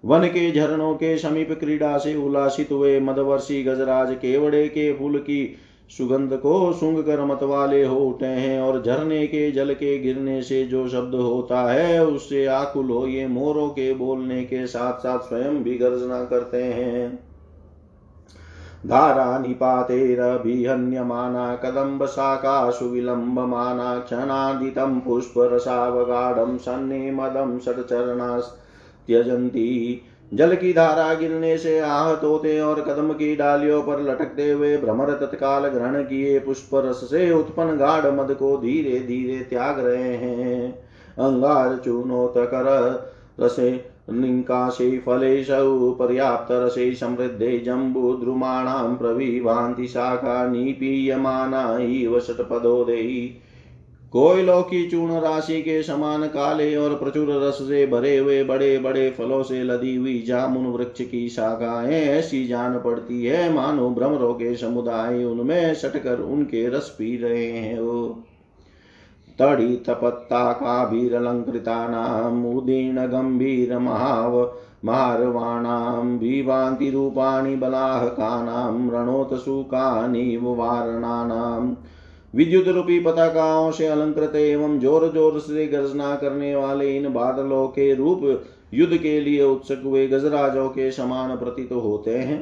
वन के झरनों के समीप क्रीड़ा से उल्लासित हुए मदवर्षी गजराज केवड़े के फूल की सुगंध को सुंग कर मत वाले हो उठे हैं और झरने के जल के गिरने से जो शब्द होता है उससे आकुल हो ये मोरों के बोलने के साथ साथ स्वयं भी गर्जना करते हैं। धारा निपातेरभिहन्यमाना कदम्बशाखासु विलम्बमाना क्षणादितं पुष्परसावगाढं सन्ने मदं षट्चरणास् त्यजंती जल की धारा गिरने से आहत होते और कदम की डालियों पर लटकते हुए भ्रमर तत्काल ग्रहण किए पुष्प रस से उत्पन्न गाढ़ मद को धीरे धीरे त्याग रहे हैं। अंगार चूनोतकर रसे निकाशे फलेशौ पर्याप्तरसे समृद्धे जम्बुद्रुमाणां प्रविभान्ति शाखा निपीयमाना इव षट्पदोदेयी कोयलों की चूर्ण राशि के समान काले और प्रचुर रस से भरे हुए बड़े बड़े फलों से लदी हुई जामुन वृक्ष की शाखाएँ ऐसी जान पड़ती है। मानो भ्रमरों के समुदाय उनमें सटकर उनके रस पी रहे हैं वो। तड़ी तपत्ता का भीर अलंकृता नाम उदीर्ण गंभीर महाव मारवाणां विभान्ति रूपाणि बलाहकानां रणोत्सुकानिव वारणानाम् विद्युत रूपी पताकाओं से अलंकृत एवं ज़ोर ज़ोर से गर्जना करने वाले इन बादलों के रूप युद्ध के लिए उत्सुक हुए गजराजों के समान प्रतीत होते हैं।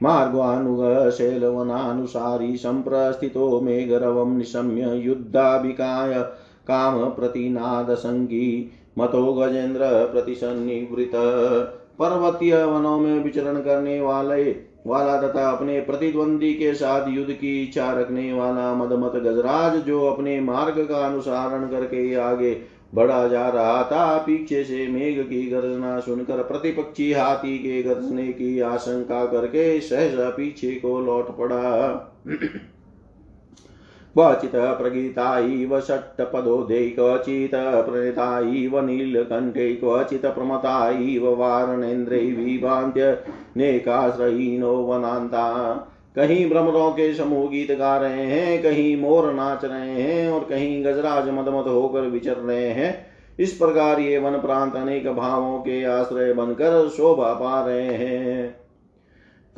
मार्गानुग शैलवनानुसारी संप्रस्थितो मेघरवं निशम्य युद्धाभिकाय काम प्रतिनाद संगी मतो गजेन्द्र प्रतिसन्निवृत पर्वतीय वनों में विचरण करने वाले वाला तथा अपने प्रतिद्वंदी के साथ युद्ध की इच्छा रखने वाला मदमत गजराज जो अपने मार्ग का अनुसरण करके आगे बढ़ा जा रहा था, पीछे से मेघ की गर्जना सुनकर प्रतिपक्षी हाथी के गर्जने की आशंका करके सहसा पीछे को लौट पड़ा। क्वचित् प्रगीता इव षट्पदोदे क्वचित् प्रणीता इव नीलकण्ठे क्वचित् प्रमता इव वारणेन्द्रै विभान्त्यनेकाश्रयीनो वनान्ता। कहीं भ्रमरों के समूह गीत गा रहे हैं, कहीं मोर नाच रहे हैं, और कहीं गजराज मदमत होकर विचर रहे हैं। इस प्रकार ये वन प्रांत अनेक भावों के आश्रय बनकर शोभा पा रहे हैं।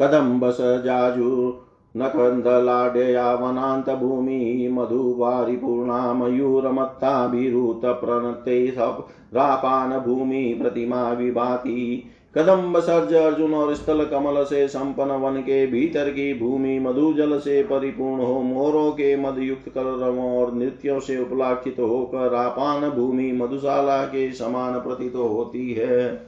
कदम बस जाजू नकन्दलाड्यया वनान्तभूमि मधुवारिपूर्णा मयूरमत्ताभिरुतप्रणते रापानभूमि प्रतिमा विभाति। कदम्ब सर्ज अर्जुन और स्थल कमल से संपन्न वन के भीतर की भूमि मधु जल से परिपूर्ण हो, मोरों के मधुयुक्त कलरवों और नृत्यों से उपलाक्षित होकर आपान भूमि मधुशाला के समान प्रतीत होती है।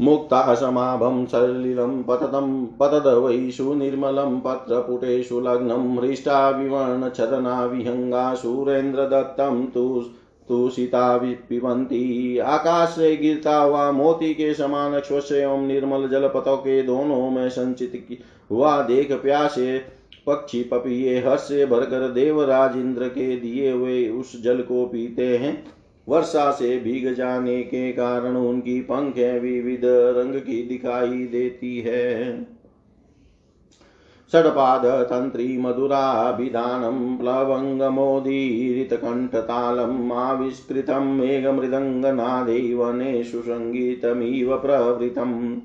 मुक्ता समाभं सलिलं पततं पतद वैषु निर्मलं पत्रपुटेषु लग्नं हृष्टा विवर्णछदना विहङ्गा सुरेन्द्रदत्तं तु तुषिता पिबंती आकाश से गिरता हुआ मोती के समान स्वच्छ एवं निर्मल जल पतों के दोनों में संचित हुआ देख प्यासे पक्षी पपिये हर्ष से भरकर देवराज इंद्र के दिए हुए उस जल को पीते हैं। वर्षा से भीग जाने के कारण उनकी पंखें विविध रंग की दिखाई देती है। षड्पादतन्त्री मधुराभिधानं प्लवङ्गमोदीरितकण्ठतालम् आविष्कृतं मेघमृदङ्गनादे वनेषु सङ्गीतमिव प्रवृतम्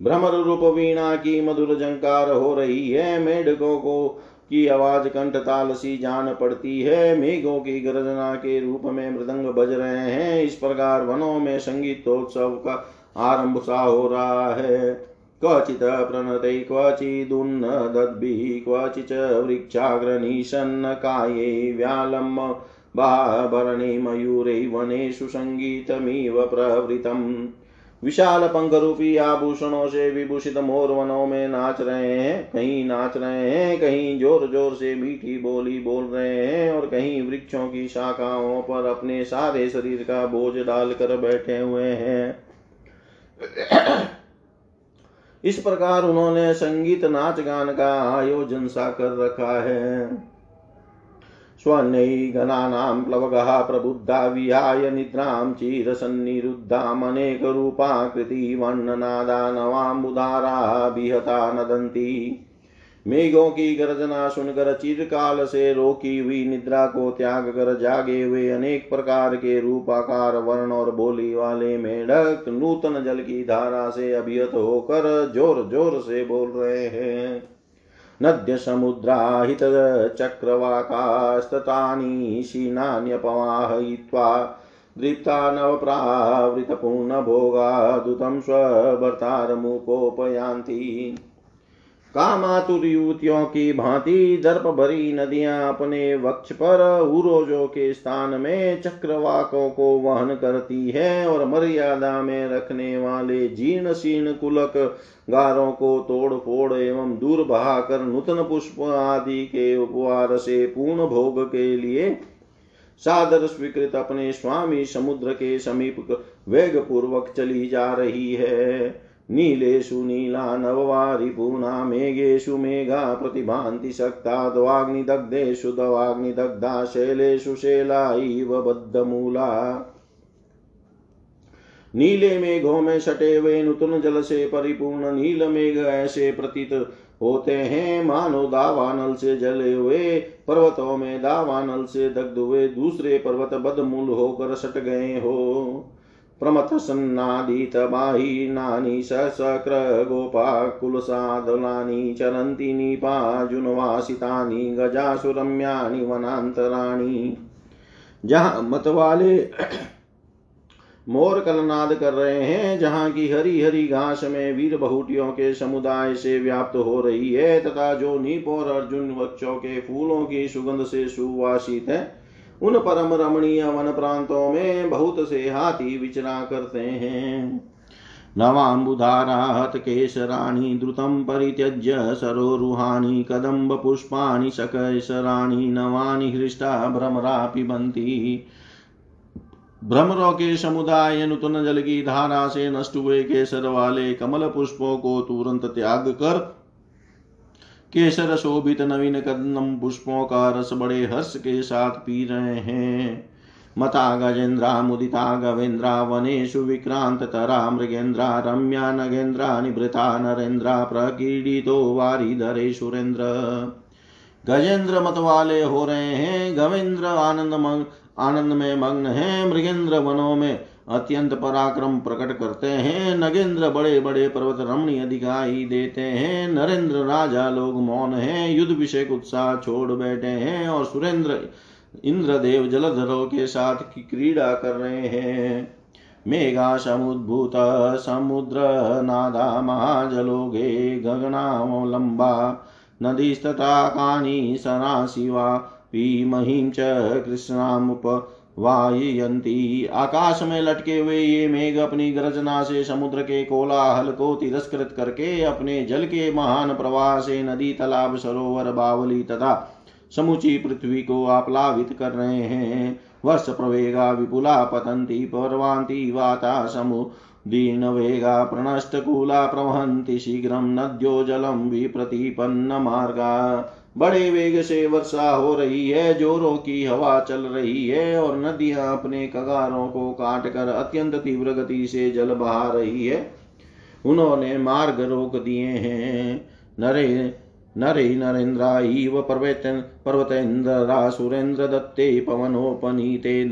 भ्रमर रूप वीणा की मधुर जंकार हो रही है, मेढकों को की आवाज़ कंठ ताल सी जान पड़ती है। मेघों की गर्जना के रूप में मृदंग बज रहे हैं। इस प्रकार वनों में संगीतोत्सव का आरंभ सा हो रहा है। क्वचित् प्रणतै क्वचिदुन्नदद्भिः क्वचिच् वृक्षाग्रनिशन्नकायै व्यालं बाभरणे मयूरै वनेषु सङ्गीतमिव प्रवृतम्। विशाल पंख रूपी आभूषणों से विभूषित मोर वनों में नाच रहे हैं। कहीं नाच रहे हैं, कहीं ज़ोर ज़ोर से मीठी बोली बोल रहे हैं और कहीं वृक्षों की शाखाओं पर अपने सारे शरीर का बोझ डालकर बैठे हुए हैं। इस प्रकार उन्होंने संगीत नाच गान का आयोजन सा कर रखा है। स्वनैगणानां प्लवगः प्रबुद्धा विहाय निद्रां चिरसन्निरुद्धामनेकरूपाकृति वर्णनादा नवाम्बुधारा विहता नदन्ति। मेघों की गर्जना सुनकर चिरकाल से रोकी हुई निद्रा को त्याग कर जागे हुए अनेक प्रकार के रूपाकार वर्ण और बोली वाले मेढक नूतन जल की धारा से अभियत होकर ज़ोर ज़ोर से बोल रहे हैं। नद्य समुद्राहित चक्रवाकास्ततानि शीनान्यपवाहयित्वा दृप्ता नवप्रावृतपूर्णभोगादुतं स्वभर्तारमुपोपयान्ति कामातुर युवतियों की भांति दर्प भरी नदियाँ अपने वक्ष पर उरोजों के स्थान में चक्रवाकों को वहन करती है और मर्यादा में रखने वाले जीर्ण शीर्ण कुलक गारों को तोड़ फोड़ एवं दूर बहाकर नूतन पुष्प आदि के उपवार से पूर्ण भोग के लिए सादर स्वीकृत अपने स्वामी समुद्र के समीप वेग पूर्वक चली जा रही है। नीलेषु नीला नववारिपूर्णा मेघेषु मेघा प्रतिभान्ति शक्ता द्वाग्निदग्धेषु दवाग्निदग्धा शैलेषु शैला इव बद्धमूला। नीले मेघों में सटे हुए नूतन जल से परिपूर्ण नील मेघ ऐसे प्रतीत होते हैं। मानो दावानल से जले हुए पर्वतों में दावानल से दग्ध हुए दूसरे पर्वत बदमूल होकर सट गए हो। प्रमथसन्नादितबाहीनानि सशक्र गोपाकुलसादलानि चरन्ति निपाजुनवासितानि गजासुरम्यानि वनान्तराणि। जहाँ मत वाले मोर कलनाद कर रहे हैं, जहाँ की हरी हरी घास में वीर बहुटियों के समुदाय से व्याप्त हो रही है, तथा जो नीप और अर्जुन वक्षों के फूलों की सुगंध से सुवासित है उन परम रमणीय वन प्रांतों में बहुत से हाथी विचरा करते हैं। नवाम्बुधाराहत केशराणि द्रुतं परित्यज्य सरोरुहाणि कदम्बपुष्पाणि शकशराणि नवानि हृष्टा भ्रमरा पिबन्ति भ्रमरों के समुदाय नूतन जल की धारा से नष्ट हुए केसर वाले कमल पुष्पों को तुरंत त्याग कर केसर शोभित नवीन कदम पुष्पों का रस बड़े हर्ष के साथ पी रहे हैं। मता गजेन्द्रा मुदिता गवेन्द्रा विक्रांत, तरा मृगेन्द्रा रम्या नगेन्द्रा निभृता नरेन्द्रा प्रकीडितो वारिधरे सुरेन्द्र गजेंद्र मत वाले हो रहे हैं, गवेंद्र आनंद आनंद में मग्न है, मृगेंद्र वनों में अत्यंत पराक्रम प्रकट करते हैं। नगेंद्र बड़े बड़े पर्वत रमणीय दिखाई देते हैं। नरेंद्र राजा लोग मौन हैं। युद्ध विषय उत्साह छोड़ बैठे हैं और सुरेंद्र इंद्रदेव जलधरों के साथ की क्रीड़ा कर रहे हैं। मेघा समुद्भूत समुद्रनादा महाजलोगे गगनावलम्बा नदीस्तटाकानि सनाशिवा पीमहीं च कृष्णामुप वाययंती आकाश में लटके हुए ये मेघ अपनी गर्जना से समुद्र के कोलाहल को तिरस्कृत करके अपने जल के महान प्रवाह से नदी, तालाब, सरोवर, बावली तथा समुची पृथ्वी को आप्लावित कर रहे हैं। वर्ष प्रवेगा विपुला पतंती पर्वांति वाता समु, दीन वेगा प्रणष्टकूला प्रवहन्ति शीघ्रं नद्यो जलं विप्रतिपन्न मार्गा। बड़े वेग से वर्षा हो रही है, जोरों की हवा चल रही है और नदियाँ अपने कगारों को काट कर अत्यंत तीव्र गति से जल बहा रही है। उन्होंने मार्ग रोक दिए हैं। नरे नरे नरेन्द्रा इव पर्वतेन्द्रा सुरेन्द्र दत्ते, पवनोपनीते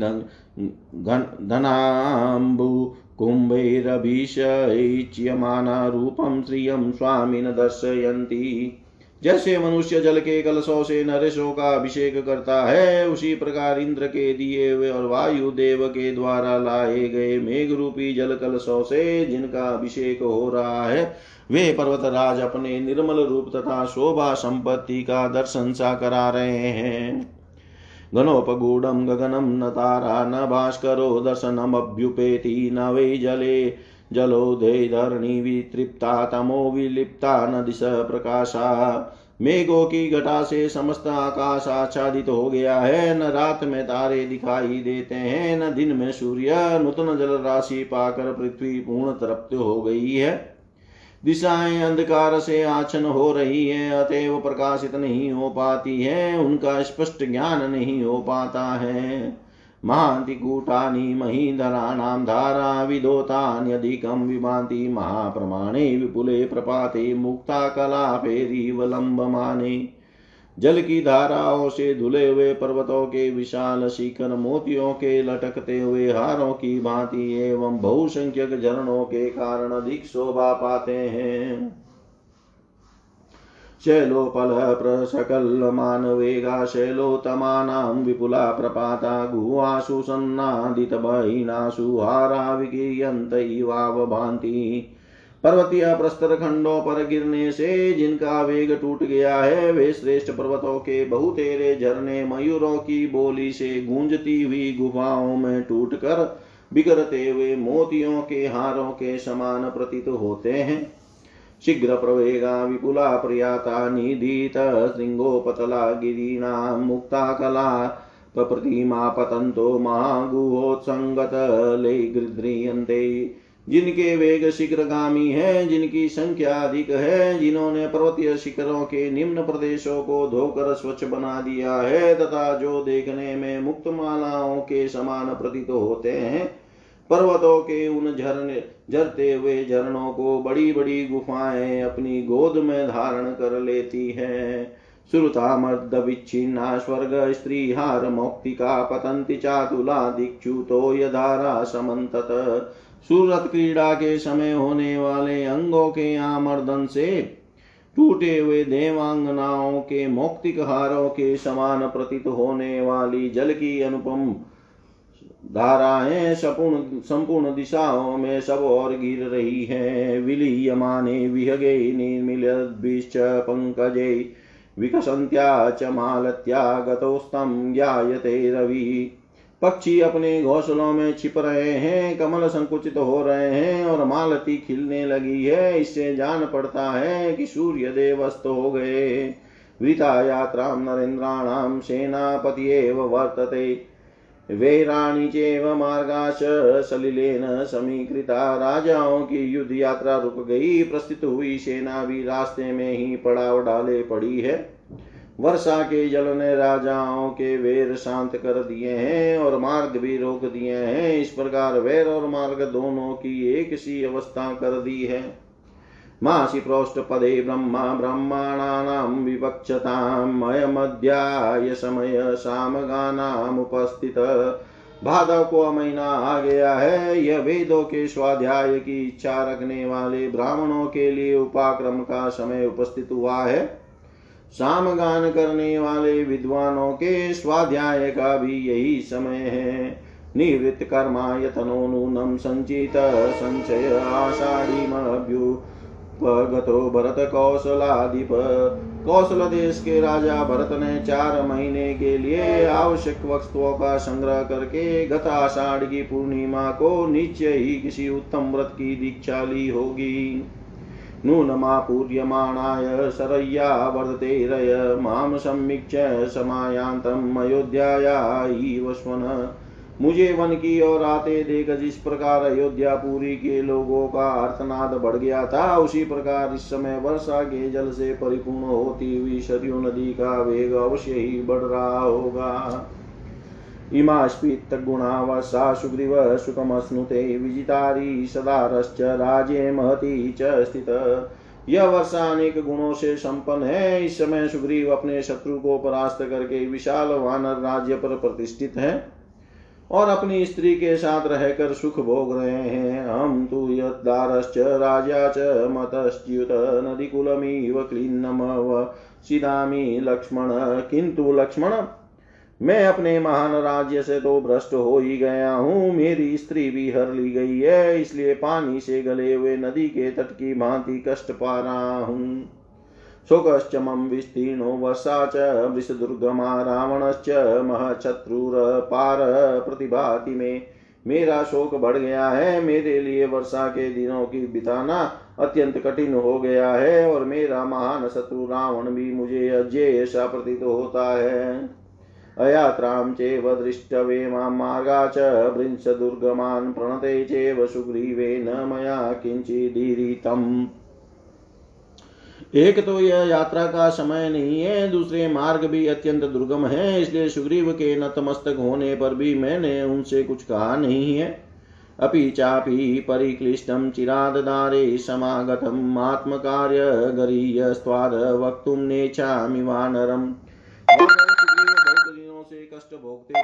धनाम्बु कुम्भैरभिषयच्यमाना रूपं श्रियं स्वामिन दर्शयन्ति जैसे मनुष्य जल के कलशों से नरेशों का अभिषेक करता है, उसी प्रकार इंद्र के दिए हुए और वायु देव के द्वारा लाए गए मेघ रूपी जल कलशों से जिनका अभिषेक हो रहा है, वे पर्वत राज अपने निर्मल रूप तथा शोभा संपत्ति का दर्शन सा करा रहे हैं। गणोपगूढ़ गगनम न तारा न भास्करो दर्शनमभ्युपेति न वै जले। जलोदय धरणी वितृप्ता, तमो विलिप्ता न दिश प्रकाशा। मेघों की घटा से समस्त आकाश आच्छादित हो गया है। न रात में तारे दिखाई देते हैं, न दिन में सूर्य। नूतन जल राशि पाकर पृथ्वी पूर्ण तृप्त हो गई है। दिशाएँ अंधकार से आचन हो रही है, अतएव प्रकाशित नहीं हो पाती है, उनका स्पष्ट ज्ञान नहीं हो पाता है। महांति कूटानि महीधराणां धारा विदोतान्यधिकं विभान्ति महाप्रमाणे विपुले प्रपाते मुक्ता कलापेरीवलम्बमाने जल की धाराओं से धुले हुए पर्वतों के विशाल शिखर, मोतियों के लटकते हुए हारों की भांति एवं बहुसंख्यक झरणों के कारण अधिक शोभा पाते हैं। शैलोपलप्रसकलमानवेगा शैलोतमानां विपुला प्रपाता गुहासु सन्नादितबहिनासु हारा विकीयन्त इवावभान्ति पर्वतीय प्रस्तर खंडों पर गिरने से जिनका वेग टूट गया है, वे श्रेष्ठ पर्वतों के बहुतेरे झरने मयूरों की बोली से गूंजती हुई गुफाओं में टूट कर बिगड़ते हुए मोतियों के हारों के समान प्रतीत होते हैं। शीघ्र प्रवेगा विपुला प्रयाता, निधीत श्रृंगोपतला गिरीणां, मुक्ता, कला प्रतिमा पतंतो महागुहोत्संगत ले गृध्रियन्ते जिनके वेग शीघ्रगामी है, जिनकी संख्या अधिक है, जिन्होंने पर्वतीय शिखरों के निम्न प्रदेशों को धोकर स्वच्छ बना दिया है, तथा जो देखने में मुक्त मालाओं के समान प्रतीत होते हैं पर्वतों के उन झरने झरते हुए झरनों को बड़ी बड़ी गुफाएँ अपनी गोद में धारण कर लेती हैं। श्रुता मर्द विच्छिन्ना स्वर्ग स्त्री हार मौक्तिका, पतंति चातुला दिक्षुतो यधारा समन्तत सूरत क्रीड़ा के समय होने वाले अंगों के आमर्दन से टूटे हुए देवांगनाओं के मौक्तिक हारों के समान प्रतीत होने वाली जल की अनुपम धाराएँ सपूर्ण, संपूर्ण दिशाओं में सब और गिर रही हैं। विलीयमाने विहगे निर्मिलद्भिश्च पंकजे विकसंत्या च मालत्या गतोस्तं ज्ञायते रवि। पक्षी अपने घोंसलों में छिप रहे हैं, कमल संकुचित हो रहे हैं और मालती खिलने लगी है। इससे जान पड़ता है कि सूर्य देव अस्त हो गए। वृता यात्रा नरेन्द्राणाम सेनापति वर्तते। वेराणी चेव मार्गाश सलिलेन समीकृता। राजाओं की युद्ध यात्रा रुक गई। प्रस्थित हुई सेना भी रास्ते में ही पड़ाव डाले पड़ी है। वर्षा के जल ने राजाओं के वेर शांत कर दिए हैं और मार्ग भी रोक दिए हैं। इस प्रकार वेर और मार्ग दोनों की एक सी अवस्था कर दी है। मासि पदे ब्रह्मा ब्रह्माणानां विवक्षताम् अयमध्याय समय उपस्थित। भादव को महीना आ गया है यह वेदों के स्वाध्याय की इच्छा रखने वाले ब्राह्मणों के लिए उपाक्रम का समय उपस्थित हुआ है। सामगान करने वाले विद्वानों के स्वाध्याय का भी यही समय है। निवृत्तकर्मा यतनो नूनं सञ्चित सञ्चय आषाढीमभ्युपगतो भरत कौशलाधिप। कौशल देश के राजा भरत ने चार महीने के लिए आवश्यक वस्तुओं का संग्रह करके गत आषाढ़ की पूर्णिमा को नीचे ही किसी उत्तम व्रत की दीक्षा ली होगी। नूनमापूर्यमाणाय शरय्या वर्धतेरय माँ समीक्ष्य समायान्तम् अयोध्याया मुझे वन की ओर आते देख जिस प्रकार अयोध्या पुरी के लोगों का अर्थनाद बढ़ गया था, उसी प्रकार इस समय वर्षा के जल से परिपूर्ण होती हुई सरयू नदी का वेग अवश्य ही बढ़ रहा होगा। इमास्पित्तगुणा वर्षा सुग्रीव सुखमश्नुते विजितारी सदारश्च राजे महती च स्थित। यह वर्षा अनेक गुणों से संपन्न है। इस समय सुग्रीव अपने शत्रु को परास्त करके विशाल वानर राज्य पर प्रतिष्ठित है। और अपनी स्त्री के साथ रहकर सुख भोग रहे हैं। हम तु यदारश्च राजा च मतश्च्युत नदीकुलमिव क्लीन्नमव सिदामी लक्ष्मण किंतु लक्ष्मण, मैं अपने महान राज्य से तो भ्रष्ट हो ही गया हूँ। मेरी स्त्री भी हर ली गई है, इसलिए पानी से गले हुए नदी के तट की भांति कष्ट पा रहा हूँ। शोकश्च मम विस्तीर्णो वर्षा च वृषदुर्गमा रावणश्च महच्छत्रुरपार प्रतिभाति में। मेरा शोक बढ़ गया है, मेरे लिए वर्षा के दिनों की बिताना अत्यंत कठिन हो गया है, और मेरा महान शत्रु रावण भी मुझे अजय ऐसा प्रतीत होता है। अयात्रां चेव दृष्टवे माँ मार्गा च वृंशदुर्गमान् प्रणते चेव सुग्रीवेन मया किञ्चिदीरितम्। एक तो यह यात्रा का समय नहीं है, दूसरे मार्ग भी अत्यंत दुर्गम है, इसलिए सुग्रीव के नतमस्तक होने पर भी मैंने उनसे कुछ कहा नहीं है। अपि चापि परिक्लिष्टं चिराददारे समागतम् आत्मकार्य गरीयस्त्वाद वक्तुं नेच्छामि वानरम्। से कष्ट भोगते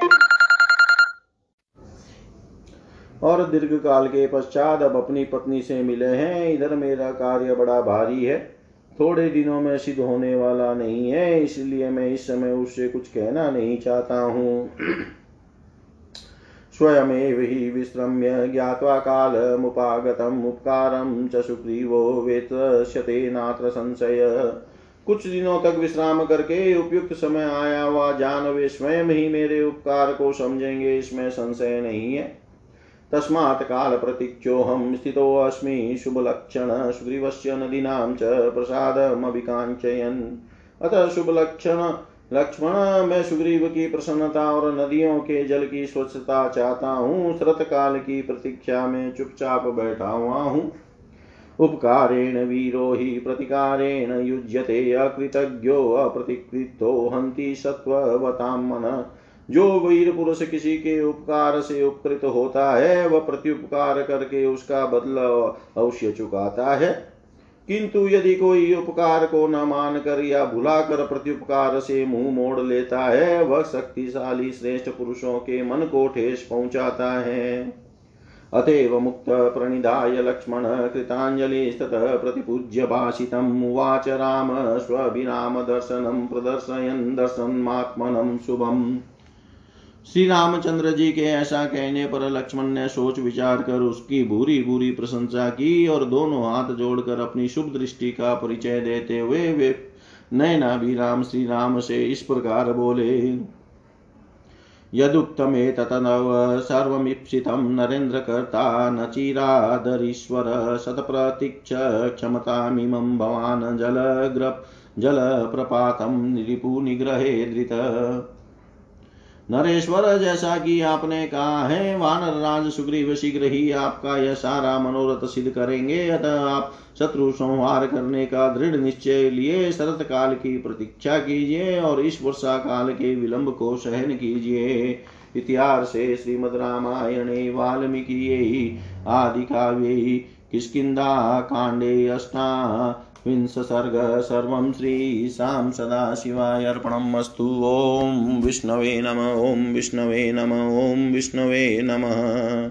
और दीर्घ काल के पश्चात अब अपनी पत्नी से मिले हैं। इधर मेरा कार्य बड़ा भारी है। थोड़े दिनों में सिद्ध होने वाला नहीं है, इसलिए मैं इस समय उससे कुछ कहना नहीं चाहता हूँ। स्वयमेव हि विश्रम्य ज्ञात्वा कालमुपागतम् उपकारं च सुग्रीवो वेतश्यते नात्र संशय। कुछ दिनों तक विश्राम करके उपयुक्त समय आया हुआ जान वे स्वयं ही मेरे उपकार को समझेंगे, इसमें संशय नहीं है। तस्मात् कालप्रतीक्षोऽहं स्थितोऽस्मि शुभलक्षण सुग्रीवस्य नदीनां च प्रसादमभिकाञ्चयन्। अतः शुभलक्षण, लक्ष्मण, मैं सुग्रीव की प्रसन्नता और नदियों के जल की स्वच्छता चाहता हूँ श्रत काल की प्रतीक्षा में चुपचाप बैठा हुआ हूँ। उपकारेण वीरो हि प्रतिकारेण युज्यते, अकृतज्ञो अप्रतिकृतो हन्ति सत्ववतां मन। जो वीर पुरुष किसी के उपकार से उपकृत होता है, वह प्रत्युपकार करके उसका बदला अवश्य चुकाता है। किंतु यदि कोई उपकार को न मान कर या भुलाकर प्रत्युपकार से मुँह मोड़ लेता है, वह शक्तिशाली श्रेष्ठ पुरुषों के मन को ठेस पहुंचाता है। अतएव मुक्त, प्रणिधाय, लक्ष्मण कृताञ्जलिस्ततः प्रतिपूज्य, भाषितम् उवाच राम स्वभिराम दर्शनं प्रदर्शयन् दर्शन्मात्मनं शुभम्। श्री रामचंद्र जी के ऐसा कहने पर लक्ष्मण ने सोच विचार कर उसकी बुरी बुरी प्रशंसा की और दोनों हाथ जोड़कर अपनी शुभ दृष्टि का परिचय देते हुए वे नैना भी राम श्री राम से इस प्रकार बोले, यदुक्तमेततनव सर्वमीप्सितं नरेन्द्रकर्ता न चिरादरीश्वर शतप्रतीक्ष क्षमतामिमं भवान् जलग्र जलप्रपातं रिपुनिग्रहे धृत। नरेश्वर, जैसा कि आपने कहा है, वानर राज सुग्रीव शीघ्र ही आपका यह सारा मनोरथ सिद्ध करेंगे। अतः आप शत्रु संहार करने का दृढ़ निश्चय लिए शरत काल की प्रतीक्षा कीजिए और इस वर्षा काल के विलंब को सहन कीजिए। इतिहासे श्रीमद् रामायणे, वाल्मीकि आदि काव्ये किष्किन्धा अष्टा विंशसर्ग सर्वं श्रीशां सदाशिवाय अर्पणमस्तु। ॐ विष्णवे नम, ॐ विष्णवे नम, ॐ विष्णवे नमः।